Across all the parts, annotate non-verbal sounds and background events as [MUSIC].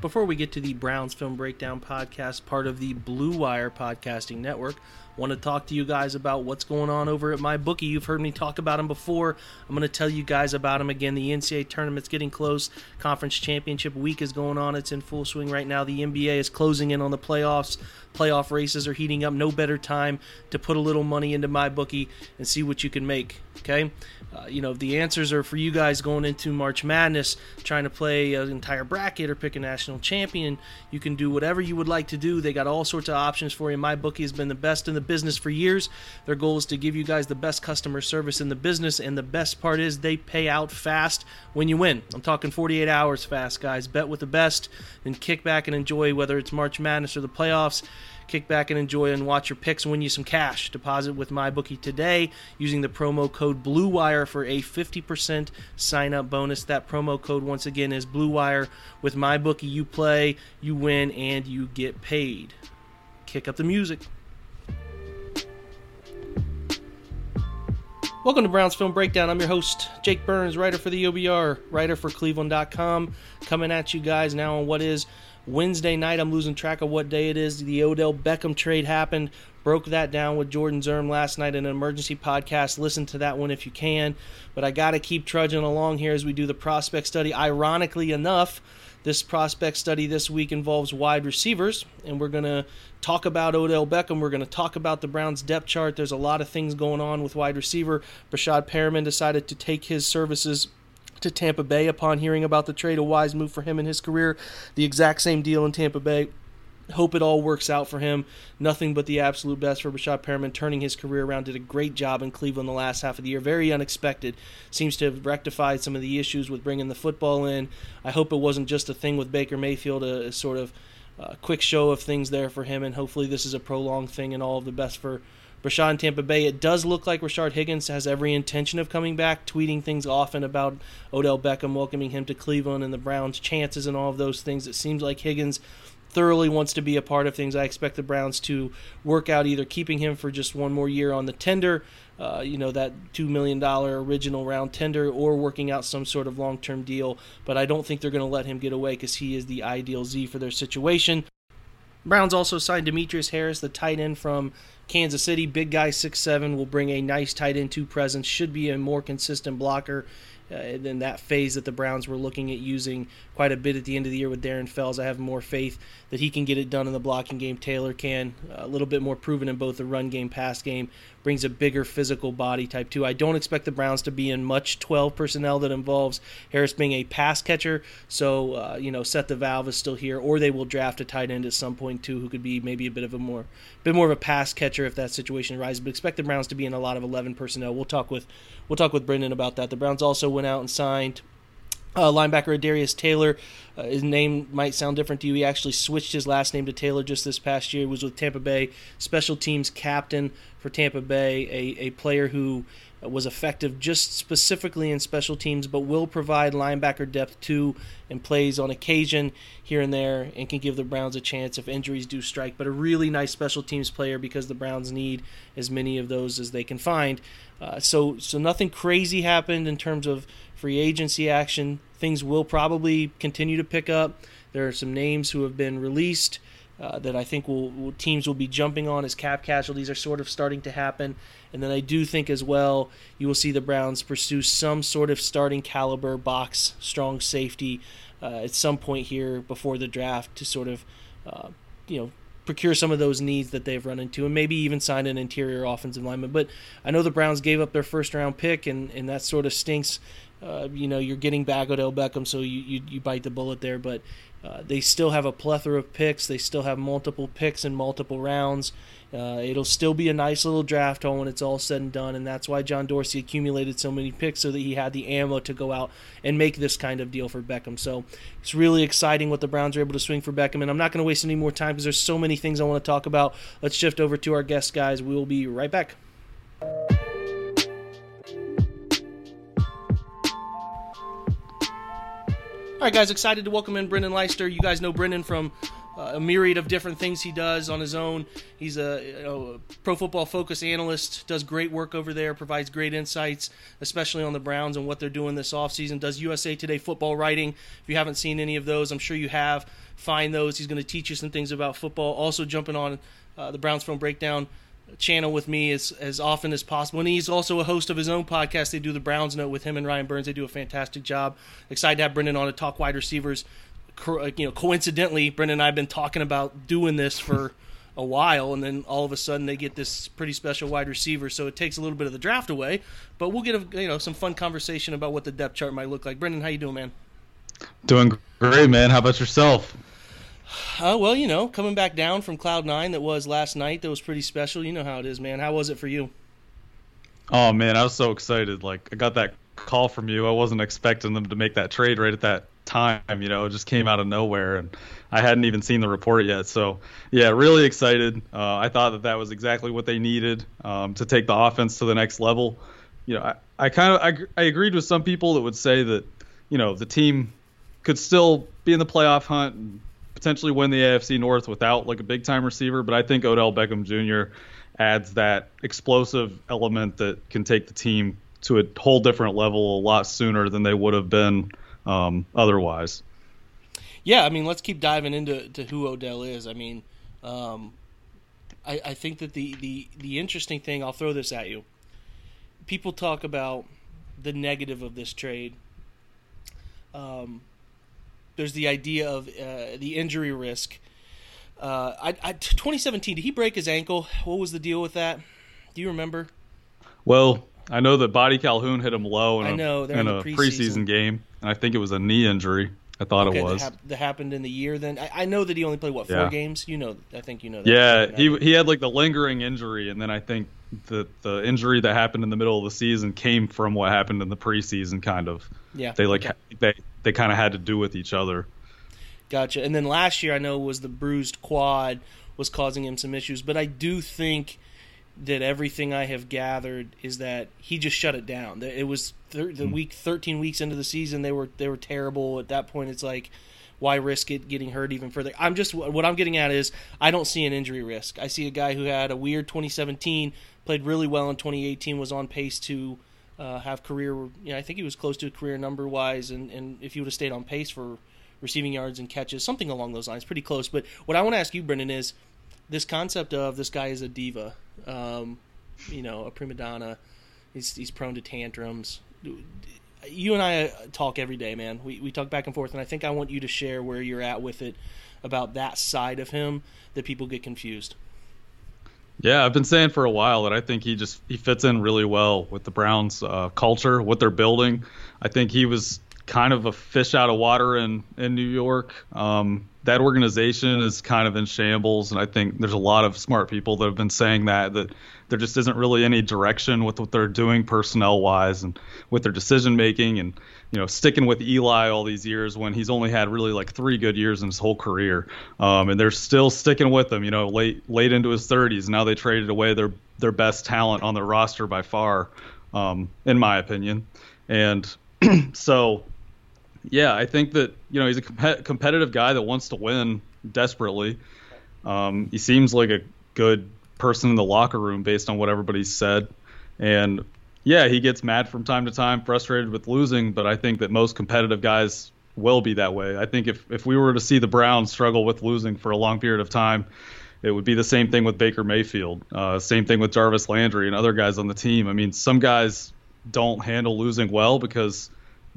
Before we get to the Browns Film Breakdown podcast, part of the Blue Wire Podcasting Network, want to talk to you guys about what's going on over at MyBookie. You've heard me talk about them before. I'm going to tell you guys about them again. The NCAA tournament's getting close. Conference championship week is going on. It's in full swing right now. The NBA is closing in on the playoffs. Playoff races are heating up. No better time to put a little money into MyBookie and see what you can make. Okay, uh, you know the answers are for you guys going into March Madness, trying to play an entire bracket or pick a national champion. You can do whatever you would like to do. They got all sorts of options for you. MyBookie has been the best in the business for years. Their goal is to give you guys the best customer service in the business, and the best part is they pay out fast when you win. I'm talking 48 hours fast, guys. Bet with the best, then kick back and enjoy whether it's March Madness or the playoffs kick back and enjoy and watch your picks and win you some cash. Deposit with MyBookie today using the promo code BLUEWIRE for a 50% sign up bonus. That promo code, once again, is BLUEWIRE. With MyBookie, you play, you win, and you get paid. Kick up the music. Welcome to Browns Film Breakdown. I'm your host, Jake Burns, writer for the OBR, writer for Cleveland.com, coming at you guys now on what is Wednesday night. I'm losing track of what day it is. The Odell Beckham trade happened. Broke that down with Jordan Zerm last night in an emergency podcast. Listen to that one if you can. But I got to keep trudging along here as we do the prospect study. Ironically enough, this prospect study this week involves wide receivers, and we're going to talk about Odell Beckham. We're going to talk about the Browns depth chart. There's a lot of things going on with wide receiver. Breshad Perriman decided to take his services to Tampa Bay upon hearing about the trade. A wise move for him in his career. The exact same deal in Tampa Bay. Hope it all works out for him. Nothing but the absolute best for Breshad Perriman, turning his career around. Did a great job in Cleveland the last half of the year. Very unexpected. Seems to have rectified some of the issues with bringing the football in. I hope it wasn't just a thing with Baker Mayfield, a, a sort of uh, quick show of things there for him, and hopefully this is a prolonged thing and all of the best for Breshad in Tampa Bay. It does look like Rashard Higgins has every intention of coming back, tweeting things often about Odell Beckham welcoming him to Cleveland and the Browns' chances and all of those things. It seems like Higgins thoroughly wants to be a part of things. I expect the Browns to work out either keeping him for just one more year on the tender, uh, you know, that $2 million original round tender, or working out some sort of long term deal. But I don't think they're going to let him get away because he is the ideal Z for their situation. Browns also signed Demetrius Harris, the tight end from Kansas City. Big guy, six seven, will bring a nice tight end two presence. Should be a more consistent blocker uh, than that phase that the Browns were looking at using quite a bit at the end of the year with Darren Fells. I have more faith that he can get it done in the blocking game. Taylor can a little bit more proven in both the run game, pass game. Brings a bigger physical body type too. I don't expect the Browns to be in much 12 personnel that involves Harris being a pass catcher. So uh, you know, Seth DeValve is still here, or they will draft a tight end at some point too, who could be maybe a bit of a more, bit more of a pass catcher if that situation arises. But expect the Browns to be in a lot of 11 personnel. We'll talk with we'll talk with Brendan about that. The Browns also went out and signed uh, linebacker Adarius Taylor. Uh, his name might sound different to you. He actually switched his last name to Taylor just this past year. He was with Tampa Bay, special teams captain for Tampa Bay, a, a player who was effective just specifically in special teams, but will provide linebacker depth too and plays on occasion here and there and can give the Browns a chance if injuries do strike. But a really nice special teams player because the Browns need as many of those as they can find. Uh, so, so nothing crazy happened in terms of free agency action. Things will probably continue to pick up. There are some names who have been released. Uh, that I think will, will, teams will be jumping on as cap casualties are sort of starting to happen. And then I do think as well you will see the Browns pursue some sort of starting caliber box strong safety uh, at some point here before the draft to sort of uh, you know procure some of those needs that they've run into and maybe even sign an interior offensive lineman. But I know the Browns gave up their first round pick and, and that sort of stinks uh, you know you're getting back Odell Beckham, so you, you, you bite the bullet there. But uh, they still have a plethora of picks. They still have multiple picks in multiple rounds. Uh, it'll still be a nice little draft haul when it's all said and done, and that's why John Dorsey accumulated so many picks so that he had the ammo to go out and make this kind of deal for Beckham. So it's really exciting what the Browns are able to swing for Beckham, and I'm not going to waste any more time because there's so many things I want to talk about. Let's shift over to our guest, guys. We will be right back. All right, guys, excited to welcome in Brendan Leister. You guys know Brendan from uh, a myriad of different things he does on his own. He's a, a, pro football focus analyst, does great work over there, provides great insights, especially on the Browns and what they're doing this offseason. Does USA Today football writing. If you haven't seen any of those, I'm sure you have. Find those. He's going to teach you some things about football. Also, jumping on uh, the Browns Film Breakdown channel with me as, as often as possible. And he's also a host of his own podcast. They do the Browns Note with him and Ryan Burns. They do a fantastic job. Excited to have Brendan on to talk wide receivers. Uh, you know, coincidentally, Brendan and I have been talking about doing this for [LAUGHS] a while, and then all of a sudden they get this pretty special wide receiver. So it takes a little bit of the draft away, but we'll get a, you know some fun conversation about what the depth chart might look like. Brendan, how you doing, man? Doing great, man. How about yourself? Uh, well, you know, coming back down from Cloud Nine that was last night, that was pretty special. You know how it is, man. How was it for you? Oh man, I was so excited. Like I got that call from you. I wasn't expecting them to make that trade right at that time. You know, it just came out of nowhere, and I hadn't even seen the report yet. So yeah, really excited. Uh, I thought that that was exactly what they needed um, to take the offense to the next level. You know, I, I kind of I, I agreed with some people that would say that you know the team could still be in the playoff hunt and potentially win the AFC North without like a big time receiver, but I think Odell Beckham Jr. adds that explosive element that can take the team to a whole different level a lot sooner than they would have been um, otherwise. Yeah, I mean, let's keep diving into to who Odell is. I mean, um, I, I think that the, the the interesting thing, I'll throw this at you. People talk about the negative of this trade. Um, there's the idea of uh, the injury risk. Uh, I, I, 2017, did he break his ankle? What was the deal with that? Do you remember? Well, I know that Boddy-Calhoun hit him low in, I know, a, in, a preseason. preseason. game, and I think it was a knee injury. I thought okay, it was. That, hap- that, happened in the year. Then I, I, know that he only played what four yeah. games. You know, I think you know. that. Yeah, he he had like the lingering injury, and then I think the the injury that happened in the middle of the season came from what happened in the preseason. Kind of. Yeah. They like okay. they they kind of had to do with each other. Gotcha. And then last year, I know was the bruised quad was causing him some issues, but I do think that everything I have gathered is that he just shut it down. It was thir- the mm. week 13 weeks into the season they were they were terrible. At that point, it's like why risk it getting hurt even further? I'm just what I'm getting at is I don't see an injury risk. I see a guy who had a weird 2017, played really well in 2018, was on pace to uh, have career. You know, I think he was close to career number wise, and, and if he would have stayed on pace for receiving yards and catches, something along those lines, pretty close. But what I want to ask you, Brendan, is this concept of this guy is a diva, um, you know, a prima donna. He's he's prone to tantrums. You and I talk every day, man. We we talk back and forth, and I think I want you to share where you're at with it about that side of him that people get confused. Yeah, I've been saying for a while that I think he just he fits in really well with the Browns uh, culture, what they're building. I think he was kind of a fish out of water in in New York. Um, that organization is kind of in shambles, and I think there's a lot of smart people that have been saying that that there just isn't really any direction with what they're doing personnel wise and with their decision making and you know sticking with Eli all these years when he's only had really like three good years in his whole career, um, and they're still sticking with him. You know, late late into his 30s. Now they traded away their their best talent on their roster by far, um, in my opinion, and [CLEARS THROAT] so yeah, I think that you know he's a comp- competitive guy that wants to win desperately. Um, he seems like a good person in the locker room based on what everybody said, and yeah, he gets mad from time to time, frustrated with losing. But I think that most competitive guys will be that way. I think if if we were to see the Browns struggle with losing for a long period of time, it would be the same thing with Baker Mayfield, uh, same thing with Jarvis Landry and other guys on the team. I mean, some guys don't handle losing well because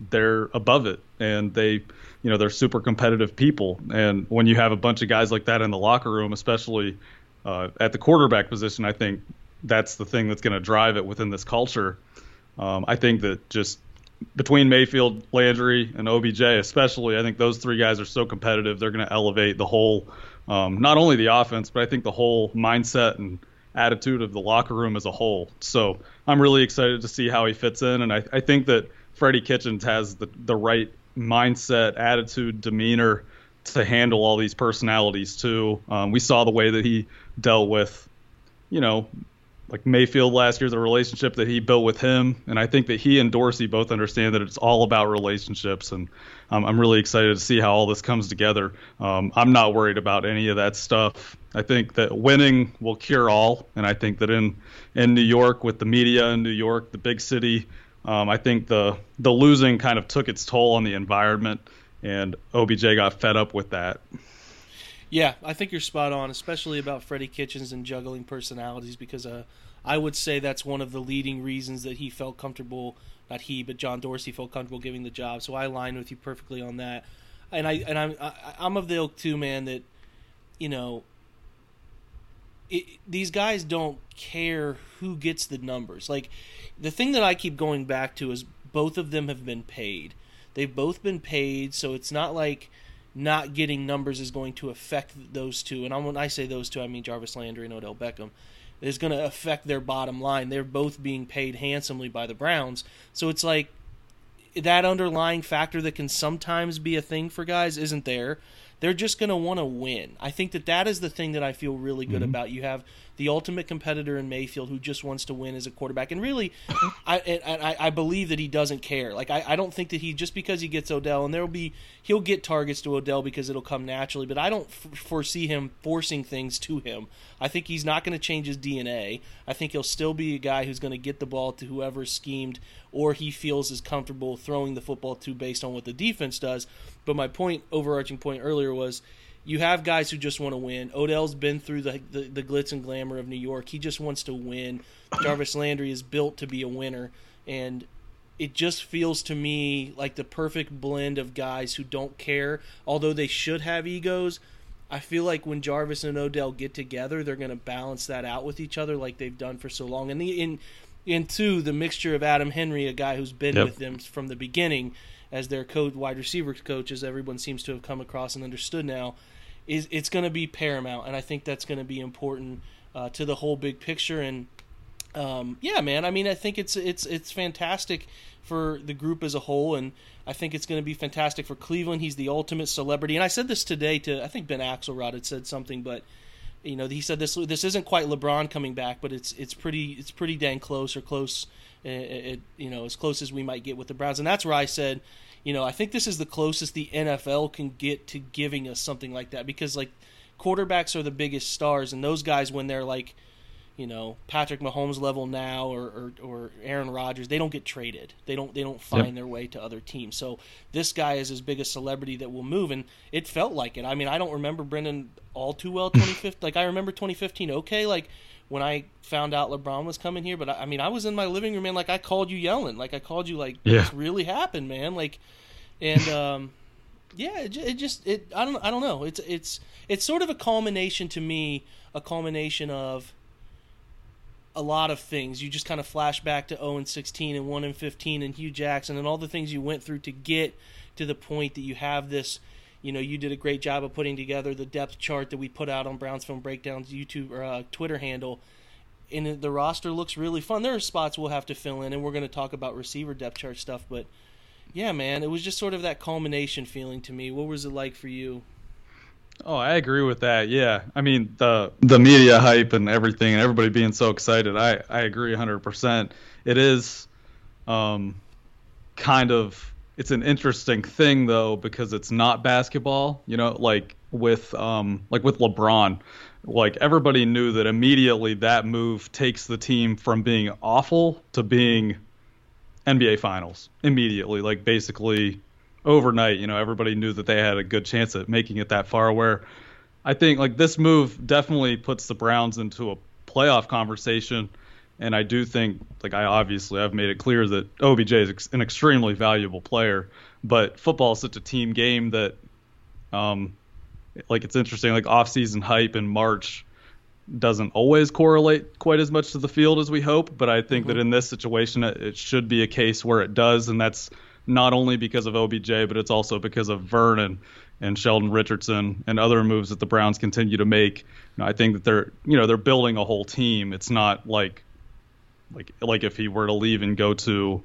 they're above it and they you know they're super competitive people and when you have a bunch of guys like that in the locker room especially uh, at the quarterback position i think that's the thing that's going to drive it within this culture um, i think that just between Mayfield, Landry, and OBJ, especially, I think those three guys are so competitive. They're going to elevate the whole, um, not only the offense, but I think the whole mindset and attitude of the locker room as a whole. So I'm really excited to see how he fits in, and I, I think that Freddie Kitchens has the the right mindset, attitude, demeanor to handle all these personalities too. Um, we saw the way that he dealt with, you know, like Mayfield last year, the relationship that he built with him, and I think that he and Dorsey both understand that it's all about relationships, and um, I'm really excited to see how all this comes together. Um, I'm not worried about any of that stuff. I think that winning will cure all, and I think that in in New York with the media in New York, the big city, um, I think the the losing kind of took its toll on the environment, and OBJ got fed up with that. Yeah, I think you're spot on, especially about Freddie Kitchens and juggling personalities, because uh, I would say that's one of the leading reasons that he felt comfortable. Not he, but John Dorsey felt comfortable giving the job. So I align with you perfectly on that. And I and I'm I, I'm of the ilk too, man. That you know, it, these guys don't care who gets the numbers. Like the thing that I keep going back to is both of them have been paid. They've both been paid, so it's not like not getting numbers is going to affect those two. And when I say those two, I mean Jarvis Landry and Odell Beckham. Is going to affect their bottom line. They're both being paid handsomely by the Browns, so it's like that underlying factor that can sometimes be a thing for guys isn't there. They're just going to want to win. I think that that is the thing that I feel really good mm-hmm. about. You have the ultimate competitor in Mayfield who just wants to win as a quarterback. And really, [LAUGHS] I, I, I believe that he doesn't care. Like I, I don't think that he just because he gets Odell and there will be he'll get targets to Odell because it'll come naturally. But I don't f- foresee him forcing things to him. I think he's not going to change his DNA. I think he'll still be a guy who's going to get the ball to whoever schemed or he feels is comfortable throwing the football to based on what the defense does. But my point, overarching point earlier was you have guys who just want to win. Odell's been through the, the, the glitz and glamour of New York. He just wants to win. Jarvis Landry is built to be a winner, and it just feels to me like the perfect blend of guys who don't care, although they should have egos. I feel like when Jarvis and Odell get together, they're going to balance that out with each other like they've done for so long. And the in two, the mixture of Adam Henry, a guy who's been yep. with them from the beginning as their code wide receiver coach, as everyone seems to have come across and understood now, is it's going to be paramount, and I think that's going to be important uh, to the whole big picture. And um, yeah, man, I mean, I think it's it's it's fantastic for the group as a whole, and I think it's going to be fantastic for Cleveland. He's the ultimate celebrity, and I said this today to I think Ben Axelrod had said something, but you know he said this this isn't quite LeBron coming back, but it's it's pretty it's pretty dang close or close, it, it, you know, as close as we might get with the Browns, and that's where I said you know, I think this is the closest the NFL can get to giving us something like that because like quarterbacks are the biggest stars, and those guys when they're like, you know, Patrick Mahomes level now or, or, or Aaron Rodgers, they don't get traded. They don't they don't find yep. their way to other teams. So this guy is as big a celebrity that will move, and it felt like it. I mean, I don't remember Brendan all too well 2015. like I remember 2015, okay, like when I found out LeBron was coming here. But I, I, mean, I was in my living room, man. Like I called you yelling. Like I called you like yeah. this really happened, man. Like, and [LAUGHS] um, yeah, it, it, just it. I don't. I don't know. It's it's it's sort of a culmination to me. A culmination of a lot of things. You just kind of flash back to 0 and 16 and 1 and 15 and Hue Jackson and all the things you went through to get to the point that you have this you know, you did a great job of putting together the depth chart that we put out on Browns Film Breakdowns YouTube or uh, Twitter handle. And the roster looks really fun. There are spots we'll have to fill in, and we're going to talk about receiver depth chart stuff. But yeah, man, it was just sort of that culmination feeling to me. What was it like for you? Oh, I agree with that. Yeah, I mean the the media hype and everything, and everybody being so excited. I I agree 100%. It is, um, kind of it's an interesting thing though because it's not basketball. You know, like with um like with LeBron, like everybody knew that immediately that move takes the team from being awful to being NBA Finals immediately. Like basically overnight, you know, everybody knew that they had a good chance at making it that far. Where I think like this move definitely puts the Browns into a playoff conversation and I do think, like I obviously I've made it clear that OBJ is an extremely valuable player, but football is such a team game that, um, like it's interesting, like off-season hype in March, doesn't always correlate quite as much to the field as we hope, but I think Mm-hmm. that in this situation, it, it should be a case where it does, and that's not only because of OBJ, but it's also because of Vernon and Sheldon Richardson and other moves that the Browns continue to make. You know, I think that they're, you know, they're building a whole team. It's not like, like, like if he were to leave and go to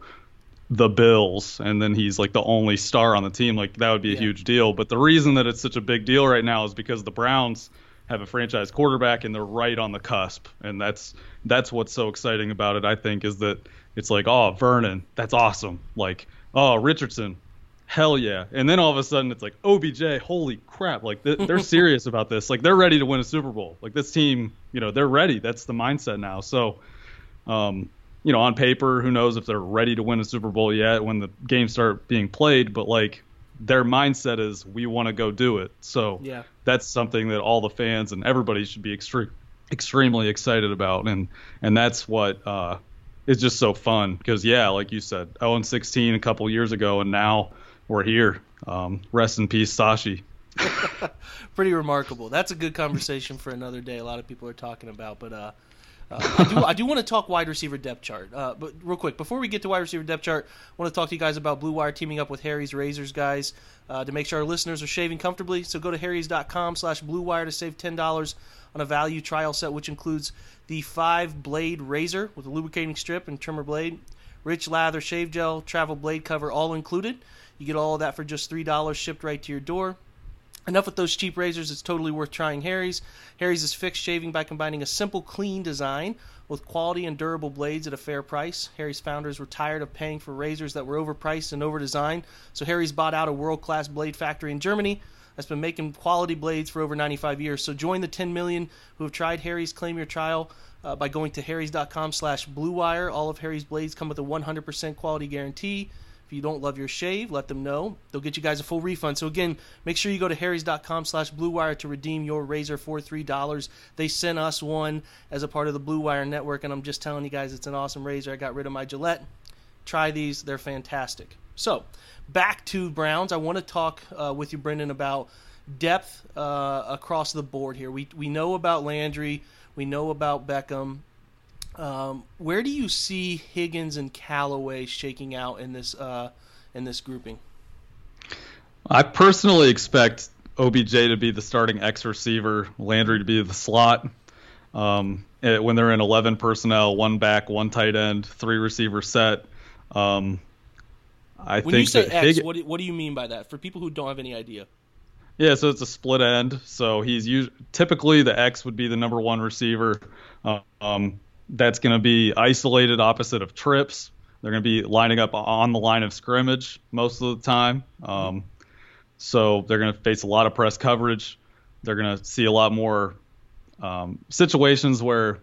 the Bills and then he's like the only star on the team, like that would be a Yeah. huge deal. But the reason that it's such a big deal right now is because the Browns have a franchise quarterback and they're right on the cusp, and that's that's what's so exciting about it. I think is that it's like, oh, Vernon, that's awesome. Like, oh, Richardson, hell yeah. And then all of a sudden it's like OBJ, holy crap! Like th- they're [LAUGHS] serious about this. Like they're ready to win a Super Bowl. Like this team, you know, they're ready. That's the mindset now. So, um, you know, on paper, who knows if they're ready to win a Super Bowl yet when the games start being played, but like their mindset is we want to go do it. So Yeah. that's something that all the fans and everybody should be extre- extremely excited about, and and that's what uh, is just so fun because yeah, like you said, 0 and 16 a couple years ago, and now we're here. Um, rest in peace, Sashi. [LAUGHS] Pretty remarkable. That's a good conversation for another day. A lot of people are talking about, but uh, uh, I do do want to talk wide receiver depth chart. Uh, but real quick, before we get to wide receiver depth chart, I want to talk to you guys about Blue Wire teaming up with Harry's Razors, guys, uh, to make sure our listeners are shaving comfortably. So go to harrys.com slash Blue Wire to save ten dollars on a value trial set, which includes the five blade razor with a lubricating strip and trimmer blade, rich lather shave gel, travel blade cover, all included. You get all of that for just three dollars shipped right to your door. Enough with those cheap razors, it's totally worth trying Harry's. Harry's is fixed shaving by combining a simple, clean design with quality and durable blades at a fair price. Harry's founders were tired of paying for razors that were overpriced and overdesigned, so Harry's bought out a world class blade factory in Germany that's been making quality blades for over 95 years. So join the 10 million who have tried Harry's. Claim your trial uh, by going to harrys.com slash bluewire. All of Harry's blades come with a 100% quality guarantee. You don't love your shave, let them know. They'll get you guys a full refund. So again, make sure you go to harrys.com slash bluewire to redeem your razor for $3. They sent us one as a part of the Blue Wire network, and I'm just telling you guys it's an awesome razor. I got rid of my Gillette. Try these. They're fantastic. So back to Browns. I want to talk uh, with you, Brendan, about depth uh, across the board here. We, we know about Landry. We know about Beckham. Um, where do you see Higgins and Callaway shaking out in this uh, in this grouping? I personally expect OBJ to be the starting X receiver, Landry to be the slot. Um, eh, when they're in 11 personnel, one back, one tight end, three receiver set. Um, I When think you say X, Hig- what do, what do you mean by that? For people who don't have any idea. Yeah, so it's a split end. So he's us- typically the X would be the number one receiver. Um, that's going to be isolated opposite of trips. They're going to be lining up on the line of scrimmage most of the time. Um, so they're going to face a lot of press coverage. They're going to see a lot more um, situations where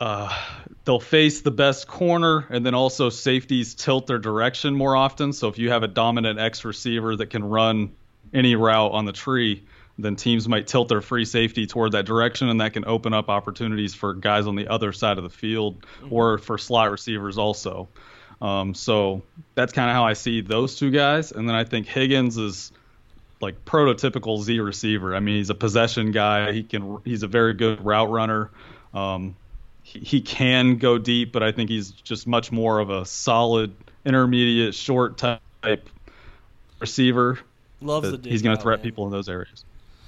uh, they'll face the best corner, and then also safeties tilt their direction more often. So if you have a dominant X receiver that can run any route on the tree, then teams might tilt their free safety toward that direction, and that can open up opportunities for guys on the other side of the field or for slot receivers also. Um, so that's kind of how I see those two guys, and then I think Higgins is like prototypical Z receiver. I mean, he's a possession guy. He can. He's a very good route runner. Um, he, he can go deep, but I think he's just much more of a solid intermediate short type receiver. Loves the dig he's going to threat man. people in those areas.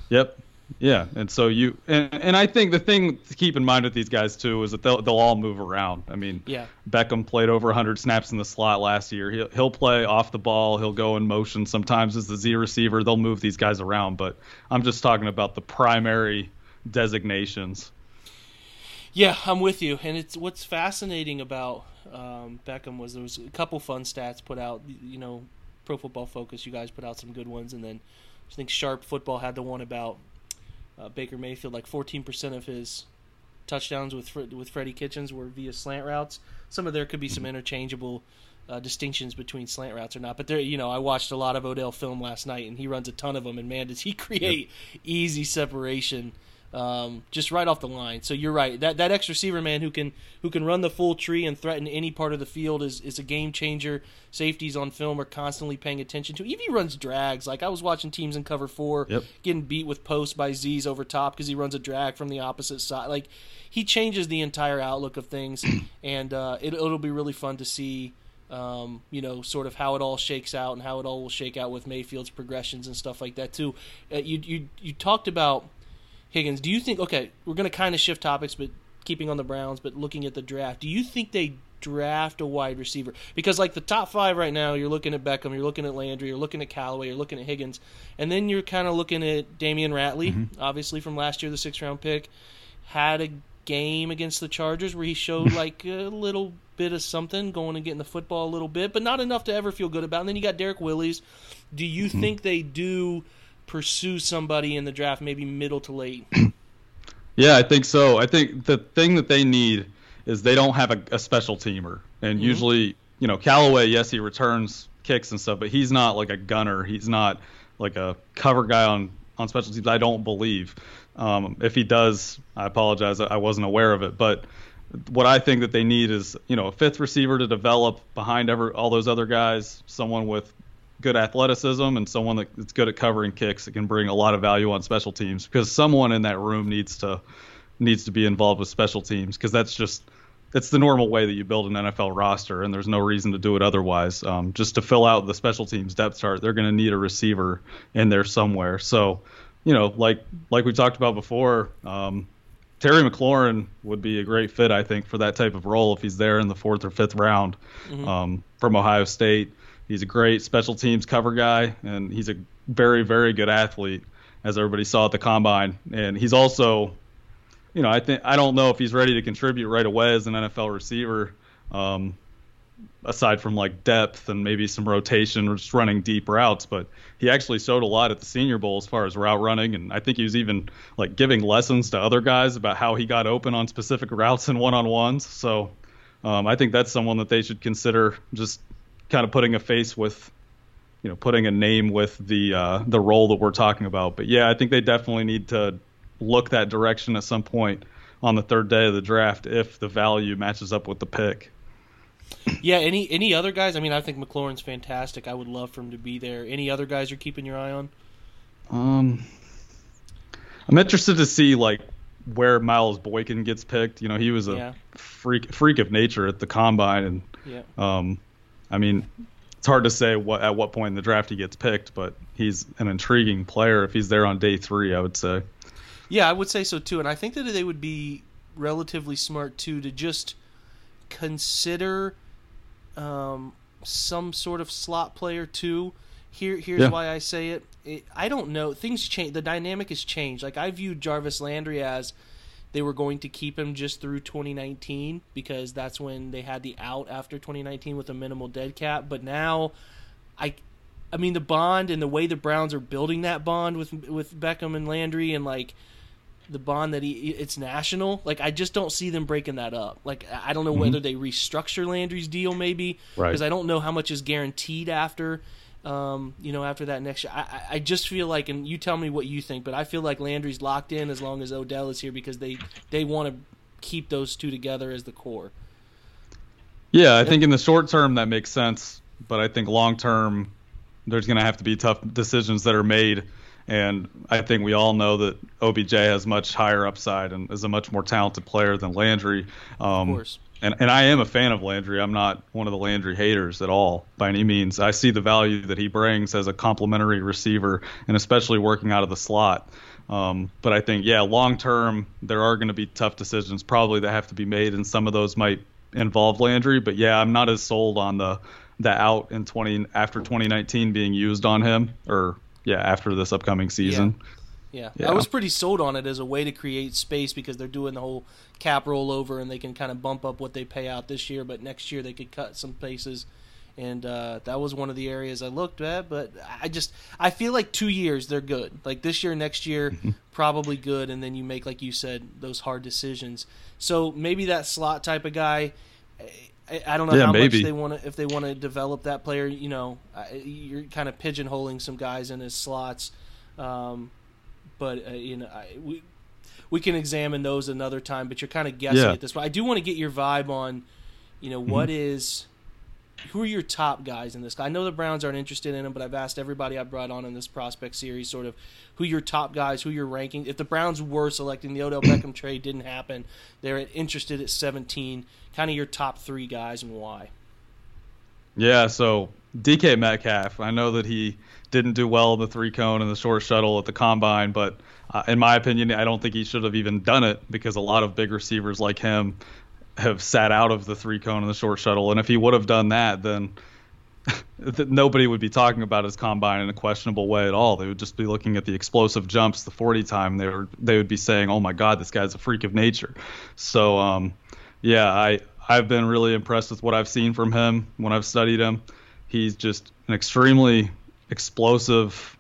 Yep. Yeah, and so you and, and I think the thing to keep in mind with these guys too is that they'll they'll all move around. I mean, Yeah. Beckham played over 100 snaps in the slot last year. He'll he'll play off the ball. He'll go in motion. Sometimes as the Z receiver, they'll move these guys around. But I'm just talking about the primary designations. Yeah, I'm with you. And it's what's fascinating about um, Beckham was there was a couple fun stats put out. You know, Pro Football Focus, you guys put out some good ones, and then I think Sharp Football had the one about uh, Baker Mayfield. Like 14% of his touchdowns with with Freddie Kitchens were via slant routes. Some of there could be some interchangeable uh, distinctions between slant routes or not. But there, you know, I watched a lot of Odell film last night, and he runs a ton of them. And man, does he [LAUGHS] create easy separation um, just right off the line. So you're right. That that X receiver man who can who can run the full tree and threaten any part of the field is, is a game changer. Safeties on film are constantly paying attention to. Even he runs drags. Like I was watching teams in cover four Yep. getting beat with posts by Z's over top because he runs a drag from the opposite side. Like he changes the entire outlook of things, [CLEARS THROAT] and uh, it, it'll be really fun to see. Um, you know, sort of how it all shakes out and how it all will shake out with Mayfield's progressions and stuff like that too. Uh, you you you talked about Higgins. Do you think? Okay, we're going to kind of shift topics, but keeping on the Browns, but looking at the draft. Do you think they draft a wide receiver? Because like the top five right now, you're looking at Beckham, you're looking at Landry, you're looking at Callaway, you're looking at Higgins, and then you're kind of looking at Damion Ratley, mm-hmm. obviously from last year, the sixth round pick, had a game against the Chargers where he showed [LAUGHS] like a little bit of something, going and getting the football a little bit, but not enough to ever feel good about. And then you got Derrick Willies. Do you mm-hmm. think they do pursue somebody in the draft, maybe middle to late? [CLEARS THROAT] Yeah, I think so. I think the thing that they need is they don't have a, a special teamer, and usually, you know, Callaway, yes, he returns kicks and stuff, but he's not like a gunner. He's not like a cover guy on on special teams. I don't believe. Um, if he does, I apologize. I wasn't aware of it, but what I think that they need is, you know, a fifth receiver to develop behind ever all those other guys, someone with good athleticism and someone that's good at covering kicks that can bring a lot of value on special teams because someone in that room needs to needs to be involved with special teams because that's just it's the normal way that you build an NFL roster and there's no reason to do it otherwise. Um, just to fill out the special teams depth chart, they're going to need a receiver in there somewhere. So, you know, like like we talked about before, um, Terry McLaurin would be a great fit, I think, for that type of role if he's there in the fourth or fifth round um, from Ohio State. He's a great special teams cover guy, and he's a very, very good athlete, as everybody saw at the combine. And he's also, you know, I think I don't know if he's ready to contribute right away as an NFL receiver, um, aside from like depth and maybe some rotation or just running deep routes. But he actually showed a lot at the Senior Bowl as far as route running, and I think he was even like giving lessons to other guys about how he got open on specific [LAUGHS] routes and one-on-ones. So um, I think that's someone that they should consider just kind of putting a face with, you know, putting a name with the uh, the role that we're talking about. But yeah, I think they definitely need to look that direction at some point on the third day of the draft if the value matches up with the pick. Yeah, any any other guys? I mean, I think McLaurin's fantastic. I would love for him to be there. Any other guys you're keeping your eye on? Um, I'm interested to see like where Miles Boykin gets picked. You know, he was a Yeah. freak freak of nature at the combine, and Yeah. um, I mean, it's hard to say what at what point in the draft he gets picked, but he's an intriguing player if he's there on day three. I would say. Yeah, I would say so too, and I think that they would be relatively smart too to just consider um, some sort of slot player too. Here, here's Yeah. why I say it. it. I don't know. Things change. The dynamic has changed. Like I viewed Jarvis Landry as they were going to keep him just through 2019 because that's when they had the out after 2019 with a minimal dead cap. But now, I, I mean the bond and the way the Browns are building that bond with with Beckham and Landry and like the bond that he it's national. Like I just don't see them breaking that up. Like I don't know mm-hmm. whether they restructure Landry's deal maybe Right. because I don't know how much is guaranteed after. Um, you know, after that next year, I, I- just feel like, and you tell me what you think, but I feel like Landry's locked in as long as Odell is here because they they want to keep those two together as the core. Yeah, I think in the short term that makes sense, but I think long term there's going to have to be tough decisions that are made. And I think we all know that OBJ has much higher upside and is a much more talented player than Landry. Um, Of course. And, and I am a fan of Landry. I'm not one of the Landry haters at all by any means. I see the value that he brings as a complementary receiver, and especially working out of the slot. Um, but I think, yeah, long term, there are going to be tough decisions probably that have to be made, and some of those might involve Landry. But yeah, I'm not as sold on the the out in 20 after 2019 being used on him, or yeah, after this upcoming season. Yeah. Yeah. I was pretty sold on it as a way to create space because they're doing the whole cap rollover and they can kind of bump up what they pay out this year, but next year they could cut some places. And uh, that was one of the areas I looked at, but I just I feel like two years they're good. Like this year, next year, Mm-hmm. probably good, and then you make like you said those hard decisions. So maybe that slot type of guy. I, I don't know Yeah, how maybe. much they want to if they want to develop that player. You know, you're kind of pigeonholing some guys in his slots. Um, but uh, you know, I, we we can examine those another time. But you're kind of guessing Yeah. at this point. I do want to get your vibe on, you know, what is who are your top guys in this? I know the Browns aren't interested in him, but I've asked everybody I brought on in this prospect series sort of who your top guys, who you're ranking. If the Browns were selecting the Odell Beckham [CLEARS THROAT] trade didn't happen, they're interested at 17. Kind of your top three guys and why. Yeah, so DK Metcalf, I know that he didn't do well in the three cone and the short shuttle at the combine, but uh, in my opinion, I don't think he should have even done it because a lot of big receivers like him have sat out of the three cone and the short shuttle. And if he would have done that, then [LAUGHS] nobody would be talking about his combine in a questionable way at all. They would just be looking at the explosive jumps, the 40 time. They were they would be saying, "Oh my God, this guy's a freak of nature." So, um, yeah, I I've been really impressed with what I've seen from him when I've studied him. He's just an extremely explosive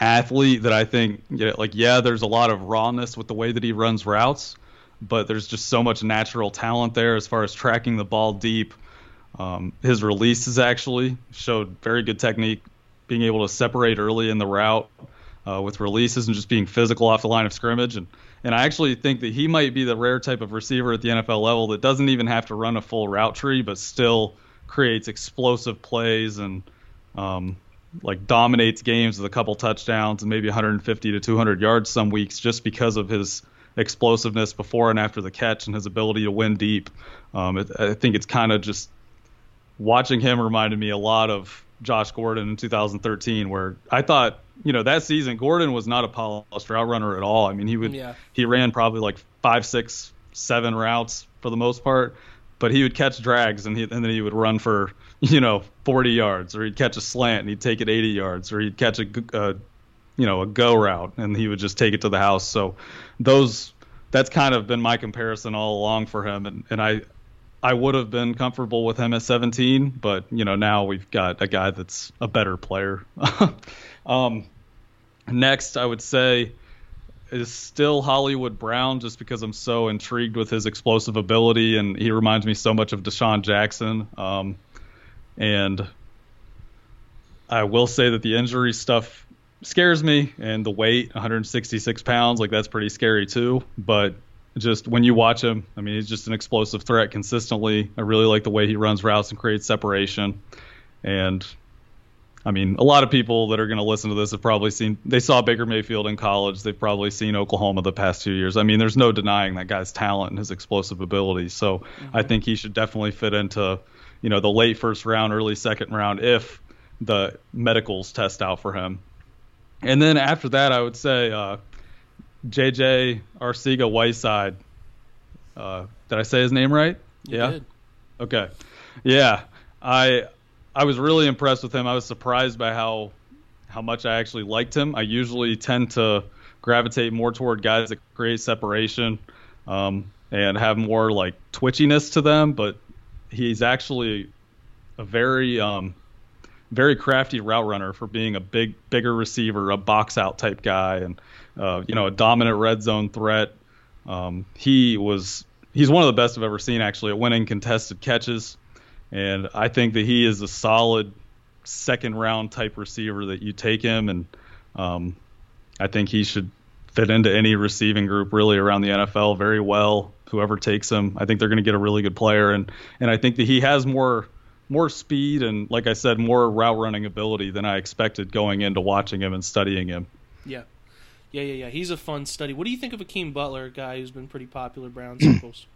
athlete that I think, you know, like, yeah, there's a lot of rawness with the way that he runs routes, but there's just so much natural talent there as far as tracking the ball deep. Um, his releases actually showed very good technique, being able to separate early in the route uh, with releases and just being physical off the line of scrimmage. And and I actually think that he might be the rare type of receiver at the NFL level that doesn't even have to run a full route tree, but still creates explosive plays and um, like dominates games with a couple touchdowns and maybe 150 to 200 yards some weeks just because of his explosiveness before and after the catch and his ability to win deep. Um, it, I think it's kind of just watching him reminded me a lot of Josh Gordon in 2013, where I thought, you know, that season Gordon was not a polished route runner at all. I mean, he would Yeah. he ran probably like five, six, seven routes for the most part, but he would catch drags and he and then he would run for you know 40 yards, or he'd catch a slant and he'd take it 80 yards, or he'd catch a, a you know a go route and he would just take it to the house. So those that's kind of been my comparison all along for him, and and I I would have been comfortable with him at 17, but you know now we've got a guy that's a better player. [LAUGHS] um, next, I would say is still Hollywood Brown, just because I'm so intrigued with his explosive ability, and he reminds me so much of DeSean Jackson. Um, and I will say that the injury stuff scares me, and the weight, 166 pounds, like that's pretty scary too. But just when you watch him, I mean, he's just an explosive threat consistently. I really like the way he runs routes and creates separation. And I mean, a lot of people that are going to listen to this have probably seen, they saw Baker Mayfield in college. They've probably seen Oklahoma the past two years. I mean, there's no denying that guy's talent and his explosive ability. So mm-hmm. I think he should definitely fit into, you know, the late first round, early second round if the medicals test out for him. And then after that, I would say uh, JJ Arcega Whiteside. Uh, did I say his name right? You yeah. did. Okay. Yeah. I I was really impressed with him. I was surprised by how how much I actually liked him. I usually tend to gravitate more toward guys that create separation um, and have more like twitchiness to them, but he's actually a very um, very crafty route runner for being a big bigger receiver, a box out type guy, and uh, you know a dominant red zone threat. Um, he was he's one of the best I've ever seen actually at winning contested catches, and I think that he is a solid second round type receiver that you take him, and um, I think he should fit into any receiving group really around the NFL very well. Whoever takes him, I think they're going to get a really good player, and and I think that he has more more speed and like I said, more route running ability than I expected going into watching him and studying him. Yeah. Yeah, yeah, yeah. He's a fun study. What do you think of Hakeem Butler, a guy who's been pretty popular Brown [CLEARS THROAT] circles?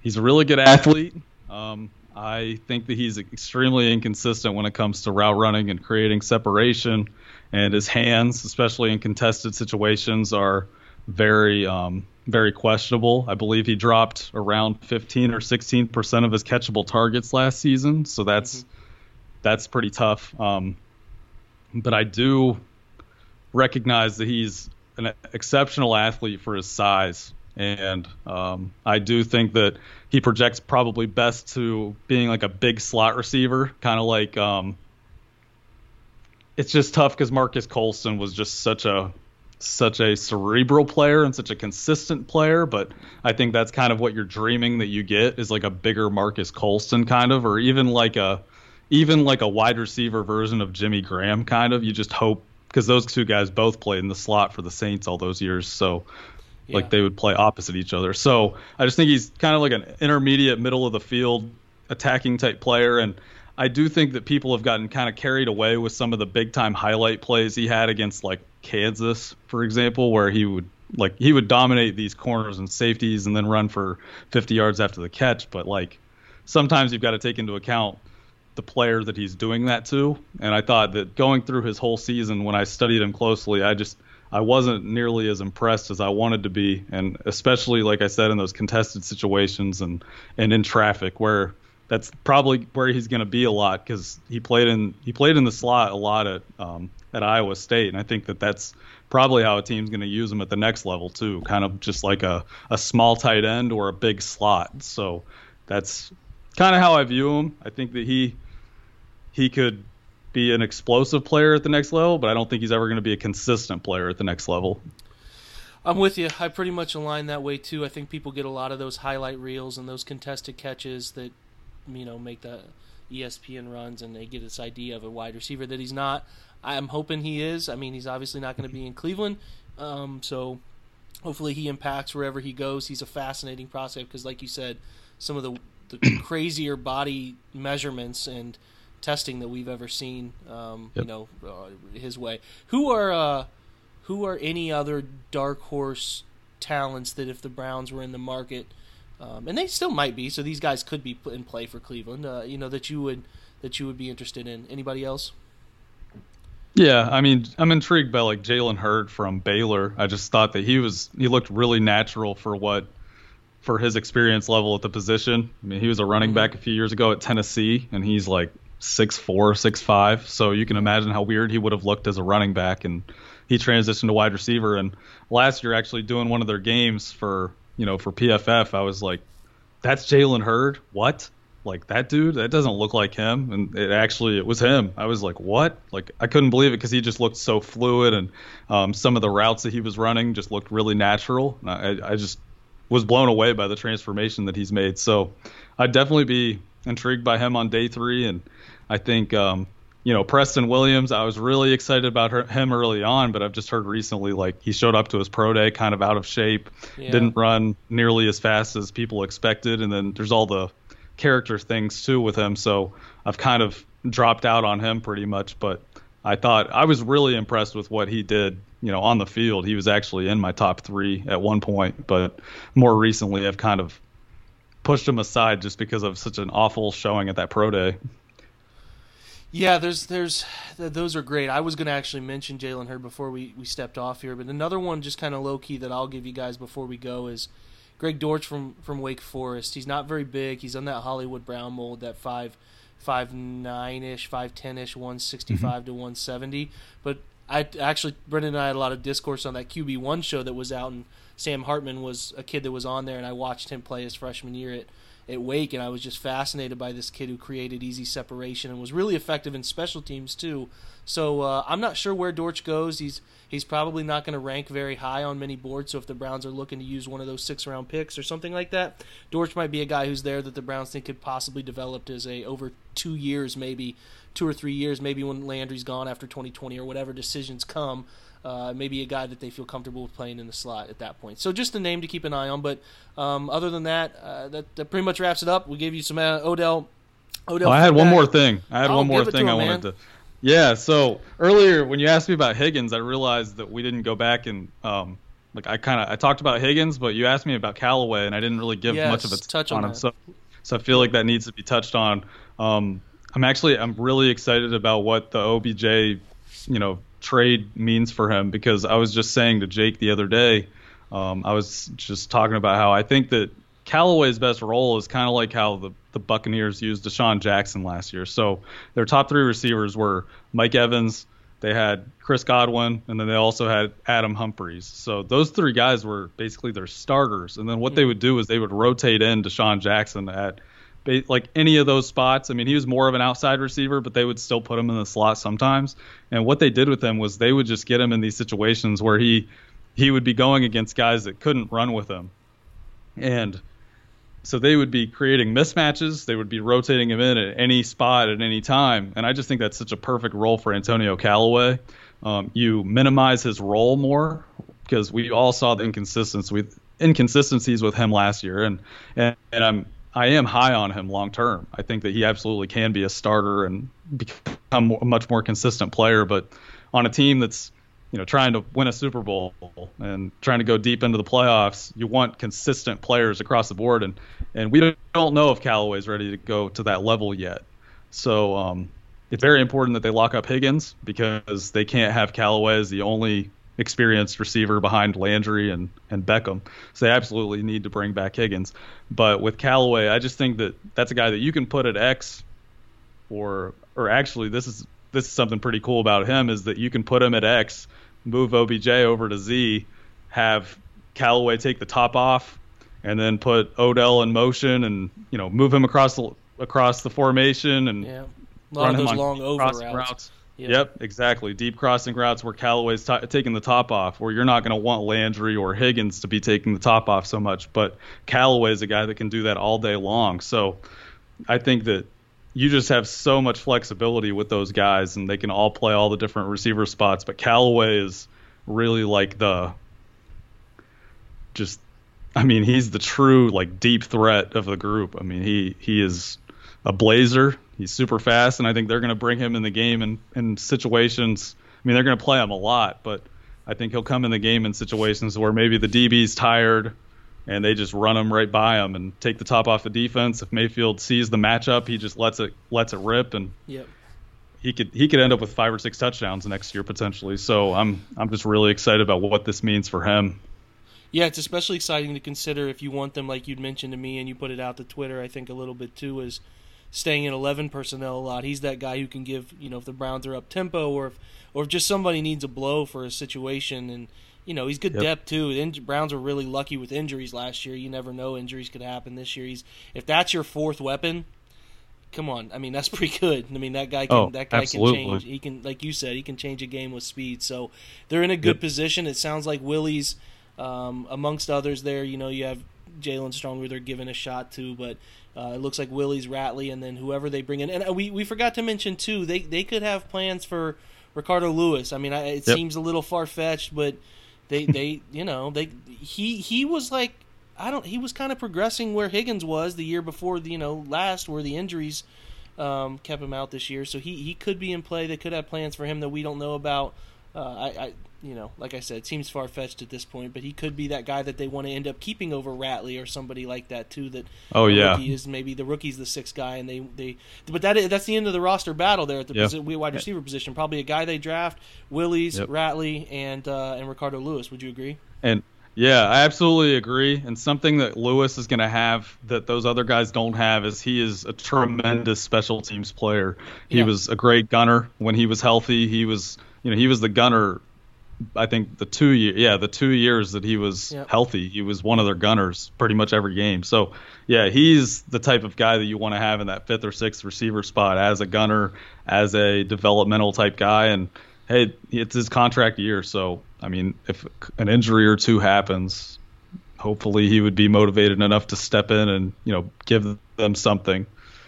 He's a really good athlete. Um, I think that he's extremely inconsistent when it comes to route running and creating separation, and his hands, especially in contested situations, are very, um, very questionable. I believe he dropped around 15 or 16 percent of his catchable targets last season, so that's that's pretty tough. Um, but I do recognize that he's an exceptional athlete for his size, and um, I do think that he projects probably best to being like a big slot receiver, kind of like. Um, it's just tough because Marques Colston was just such a such a cerebral player and such a consistent player, but I think that's kind of what you're dreaming that you get is like a bigger Marques Colston kind of, or even like a even like a wide receiver version of Jimmy Graham kind of. You just hope because those two guys both played in the slot for the Saints all those years. So yeah. like they would play opposite each other. So I just think he's kind of like an intermediate middle of the field attacking type player and I do think that people have gotten kind of carried away with some of the big time highlight plays he had against like Kansas, for example, where he would like he would dominate these corners and safeties and then run for 50 yards after the catch, but like sometimes you've got to take into account the player that he's doing that to. And I thought that going through his whole season when I studied him closely, I just I wasn't nearly as impressed as I wanted to be, and especially like I said in those contested situations and and in traffic where that's probably where he's going to be a lot because he played in he played in the slot a lot at um, at Iowa State, and I think that that's probably how a team's going to use him at the next level too, kind of just like a a small tight end or a big slot. So that's kind of how I view him. I think that he he could be an explosive player at the next level, but I don't think he's ever going to be a consistent player at the next level. I'm with you. I pretty much align that way too. I think people get a lot of those highlight reels and those contested catches that you know make the ESPN runs and they get this idea of a wide receiver that he's not. I'm hoping he is. I mean, he's obviously not going to be in Cleveland, um, so hopefully he impacts wherever he goes. He's a fascinating prospect because, like you said, some of the, the [CLEARS THROAT] crazier body measurements and testing that we've ever seen. Um, yep. You know, uh, his way. Who are uh, who are any other dark horse talents that if the Browns were in the market, um, and they still might be, so these guys could be put in play for Cleveland. Uh, you know that you would that you would be interested in. Anybody else? Yeah, I mean, I'm intrigued by like Jalen Hurd from Baylor. I just thought that he was he looked really natural for what for his experience level at the position. I mean, he was a running mm-hmm. back a few years ago at Tennessee, and he's like six four, six five. So you can imagine how weird he would have looked as a running back, and he transitioned to wide receiver. And last year, actually doing one of their games for you know for PFF, I was like, "That's Jalen Hurd? What?" Like that dude, that doesn't look like him, and it actually it was him. I was like, "What?" Like I couldn't believe it because he just looked so fluid, and um, some of the routes that he was running just looked really natural. I, I just was blown away by the transformation that he's made. So I'd definitely be intrigued by him on day three, and I think um, you know Preston Williams. I was really excited about her, him early on, but I've just heard recently like he showed up to his pro day kind of out of shape, yeah. didn't run nearly as fast as people expected, and then there's all the character things too with him. So I've kind of dropped out on him pretty much, but I thought I was really impressed with what he did. You know, on the field, he was actually in my top three at one point, but more recently, I've kind of pushed him aside just because of such an awful showing at that pro day. Yeah, there's there's those are great. I was going to actually mention Jalen Hurd before we, we stepped off here, but another one just kind of low key that I'll give you guys before we go is Greg Dortch from from Wake Forest. He's not very big. He's on that Hollywood Brown mold, that five five nine ish, five ten ish, one sixty five mm mm-hmm. to one seventy. But I actually Brendan and I had a lot of discourse on that QB one show that was out, and Sam Hartman was a kid that was on there, and I watched him play his freshman year at at Wake, and I was just fascinated by this kid who created easy separation and was really effective in special teams too. So uh, I'm not sure where Dortch goes. He's he's probably not going to rank very high on many boards. So if the Browns are looking to use one of those six round picks or something like that, Dortch might be a guy who's there that the Browns think could possibly develop as a over two years, maybe two or three years, maybe when Landry's gone after 2020 or whatever decisions come. Uh, maybe a guy that they feel comfortable with playing in the slot at that point. So just a name to keep an eye on. But um, other than that, uh, that, that, pretty much wraps it up. We gave you some uh, Odell. Odell. Oh, I had one more thing. I had I'll one more thing I wanted to. Yeah. So earlier when you asked me about Higgins, I realized that we didn't go back and um, like I kind of I talked about Higgins, but you asked me about Callaway, and I didn't really give yes, much of a touch on, on him. So so I feel like that needs to be touched on. Um, I'm actually I'm really excited about what the OBJ, you know, trade means for him because I was just saying to Jake the other day, um, I was just talking about how I think that Callaway's best role is kind of like how the, the Buccaneers used DeSean Jackson last year. So their top three receivers were Mike Evans, they had Chris Godwin, and then they also had Adam Humphries. So those three guys were basically their starters. And then what they would do is they would rotate in DeSean Jackson at like any of those spots. I mean, he was more of an outside receiver, but they would still put him in the slot sometimes. And what they did with him was they would just get him in these situations where he he would be going against guys that couldn't run with him. And so they would be creating mismatches. They would be rotating him in at any spot at any time. And I just think that's such a perfect role for Antonio Callaway Um, you minimize his role more because we all saw the inconsistencies with inconsistencies with him last year, and and, and I'm I am high on him long term. I think that he absolutely can be a starter and become a much more consistent player. But on a team that's you know trying to win a Super Bowl and trying to go deep into the playoffs, you want consistent players across the board, and and we don't know if Callaway's ready to go to that level yet. So um, it's very important that they lock up Higgins because they can't have Callaway as the only experienced receiver behind Landry and, and Beckham. So they absolutely need to bring back Higgins. But with Callaway, I just think that that's a guy that you can put at X or or actually this is this is something pretty cool about him is that you can put him at X, move OBJ over to Z, have Callaway take the top off, and then put Odell in motion and you know move him across the across the formation and yeah. run him on long over routes. routes. Yep. yep. exactly. Deep crossing routes where Callaway's t- taking the top off, where you're not going to want Landry or Higgins to be taking the top off so much, but Callaway is a guy that can do that all day long. So I think that you just have so much flexibility with those guys, and they can all play all the different receiver spots. But Callaway is really like the just, I mean, he's the true like deep threat of the group. I mean, he he is a blazer. He's super fast, and I think they're going to bring him in the game in, in situations. I mean, they're going to play him a lot, but I think he'll come in the game in situations where maybe the DB's tired and they just run him right by him and take the top off the defense. If Mayfield sees the matchup, he just lets it lets it rip, and yep. he could he could end up with five or six touchdowns next year potentially. So I'm I'm just really excited about what this means for him. Yeah, it's especially exciting to consider if you want them, like you'd mentioned to me, and you put it out to Twitter. I think a little bit too is staying in 11 personnel a lot. He's that guy who can give, you know, if the Browns are up tempo or if or if just somebody needs a blow for a situation and you know, he's good yep. depth too. The in- Browns were really lucky with injuries last year. You never know injuries could happen this year. He's if that's your fourth weapon, come on. I mean, [LAUGHS] that's pretty good. I mean, that guy can oh, that guy absolutely. can change. He can like you said, he can change a game with speed. So, they're in a good yep. position. It sounds like Willies um, amongst others there. You know, you have Jaelen Strong who they're giving a shot to, but uh, it looks like Willies Ratley, and then whoever they bring in. And uh, we, we forgot to mention too, they they could have plans for Ricardo Louis. I mean, it yep. seems a little far fetched, but they they [LAUGHS] you know they he he was like I don't he was kind of progressing where Higgins was the year before the you know last where the injuries um, kept him out this year. So he he could be in play. They could have plans for him that we don't know about. Uh, I, I you know, like I said, it seems far fetched at this point, but he could be that guy that they want to end up keeping over Ratley or somebody like that too. That oh yeah, is maybe the rookie's the sixth guy, and they they but that that's the end of the roster battle there at the posi- wide receiver position. Probably a guy they draft, Willies, yep. Ratley, and uh, and Ricardo Louis. Would you agree? And yeah, I absolutely agree. And something that Louis is going to have that those other guys don't have is he is a tremendous special teams player. He yeah. was a great gunner when he was healthy. He was you know he was the gunner I think the two year, yeah, the two years that he was yep. healthy, he was one of their gunners pretty much every game. So, yeah, he's the type of guy that you want to have in that fifth or sixth receiver spot as a gunner, as a developmental type guy. And hey, it's his contract year, so I mean, if an injury or two happens, hopefully he would be motivated enough to step in and you know give them something.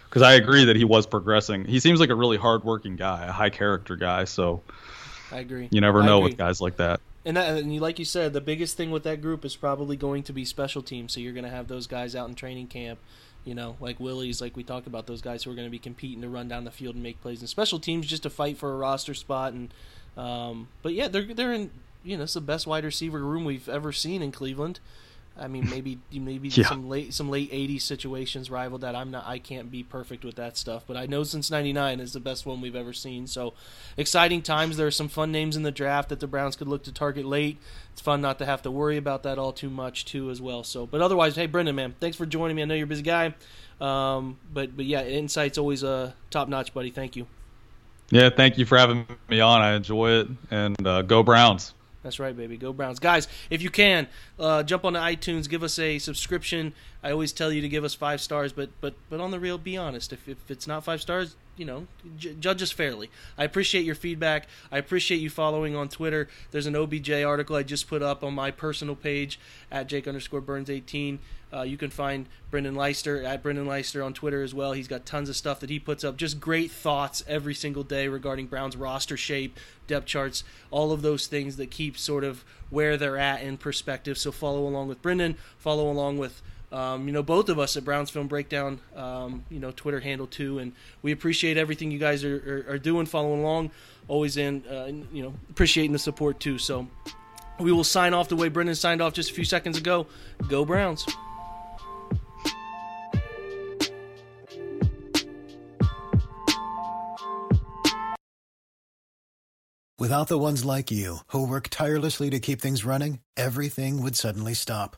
Because I agree that he was progressing. He seems like a really hardworking guy, a high character guy. So I agree. You never know with guys like that. And that, and like you said, the biggest thing with that group is probably going to be special teams. So you're going to have those guys out in training camp, you know, like Willies, like we talked about, those guys who are going to be competing to run down the field and make plays. And special teams just to fight for a roster spot. And um, but yeah, they're they're in, you know, it's the best wide receiver room we've ever seen in Cleveland. I mean, maybe maybe [LAUGHS] yeah. some late some late '80s situations rival that. I'm not. I can't be perfect with that stuff, but I know since '99 is the best one we've ever seen. So exciting times. There are some fun names in the draft that the Browns could look to target late. It's fun not to have to worry about that all too much too as well. So, but otherwise, hey Brendan, man, thanks for joining me. I know you're a busy guy, um, but but yeah, insight's always a uh, top notch, buddy. Thank you. Yeah, thank you for having me on. I enjoy it, and uh, go Browns. That's right, baby. Go Browns. Guys, if you can, uh, jump on the iTunes, give us a subscription. I always tell you to give us five stars, but but but on the real, be honest. If, if it's not five stars, you know, j- judge us fairly. I appreciate your feedback. I appreciate you following on Twitter. There's an OBJ article I just put up on my personal page at Jake underscore Burns 18. Uh, you can find Brendan Leister at Brendan Leister on Twitter as well. He's got tons of stuff that he puts up. Just great thoughts every single day regarding Brown's roster shape, depth charts, all of those things that keep sort of where they're at in perspective. So follow along with Brendan. Follow along with um, you know, both of us at Browns Film Breakdown, um, you know, Twitter handle too, and we appreciate everything you guys are, are, are doing, following along, always in, uh, you know, appreciating the support too. So we will sign off the way Brendan signed off just a few seconds ago. Go Browns. Without the ones like you, who work tirelessly to keep things running, everything would suddenly stop.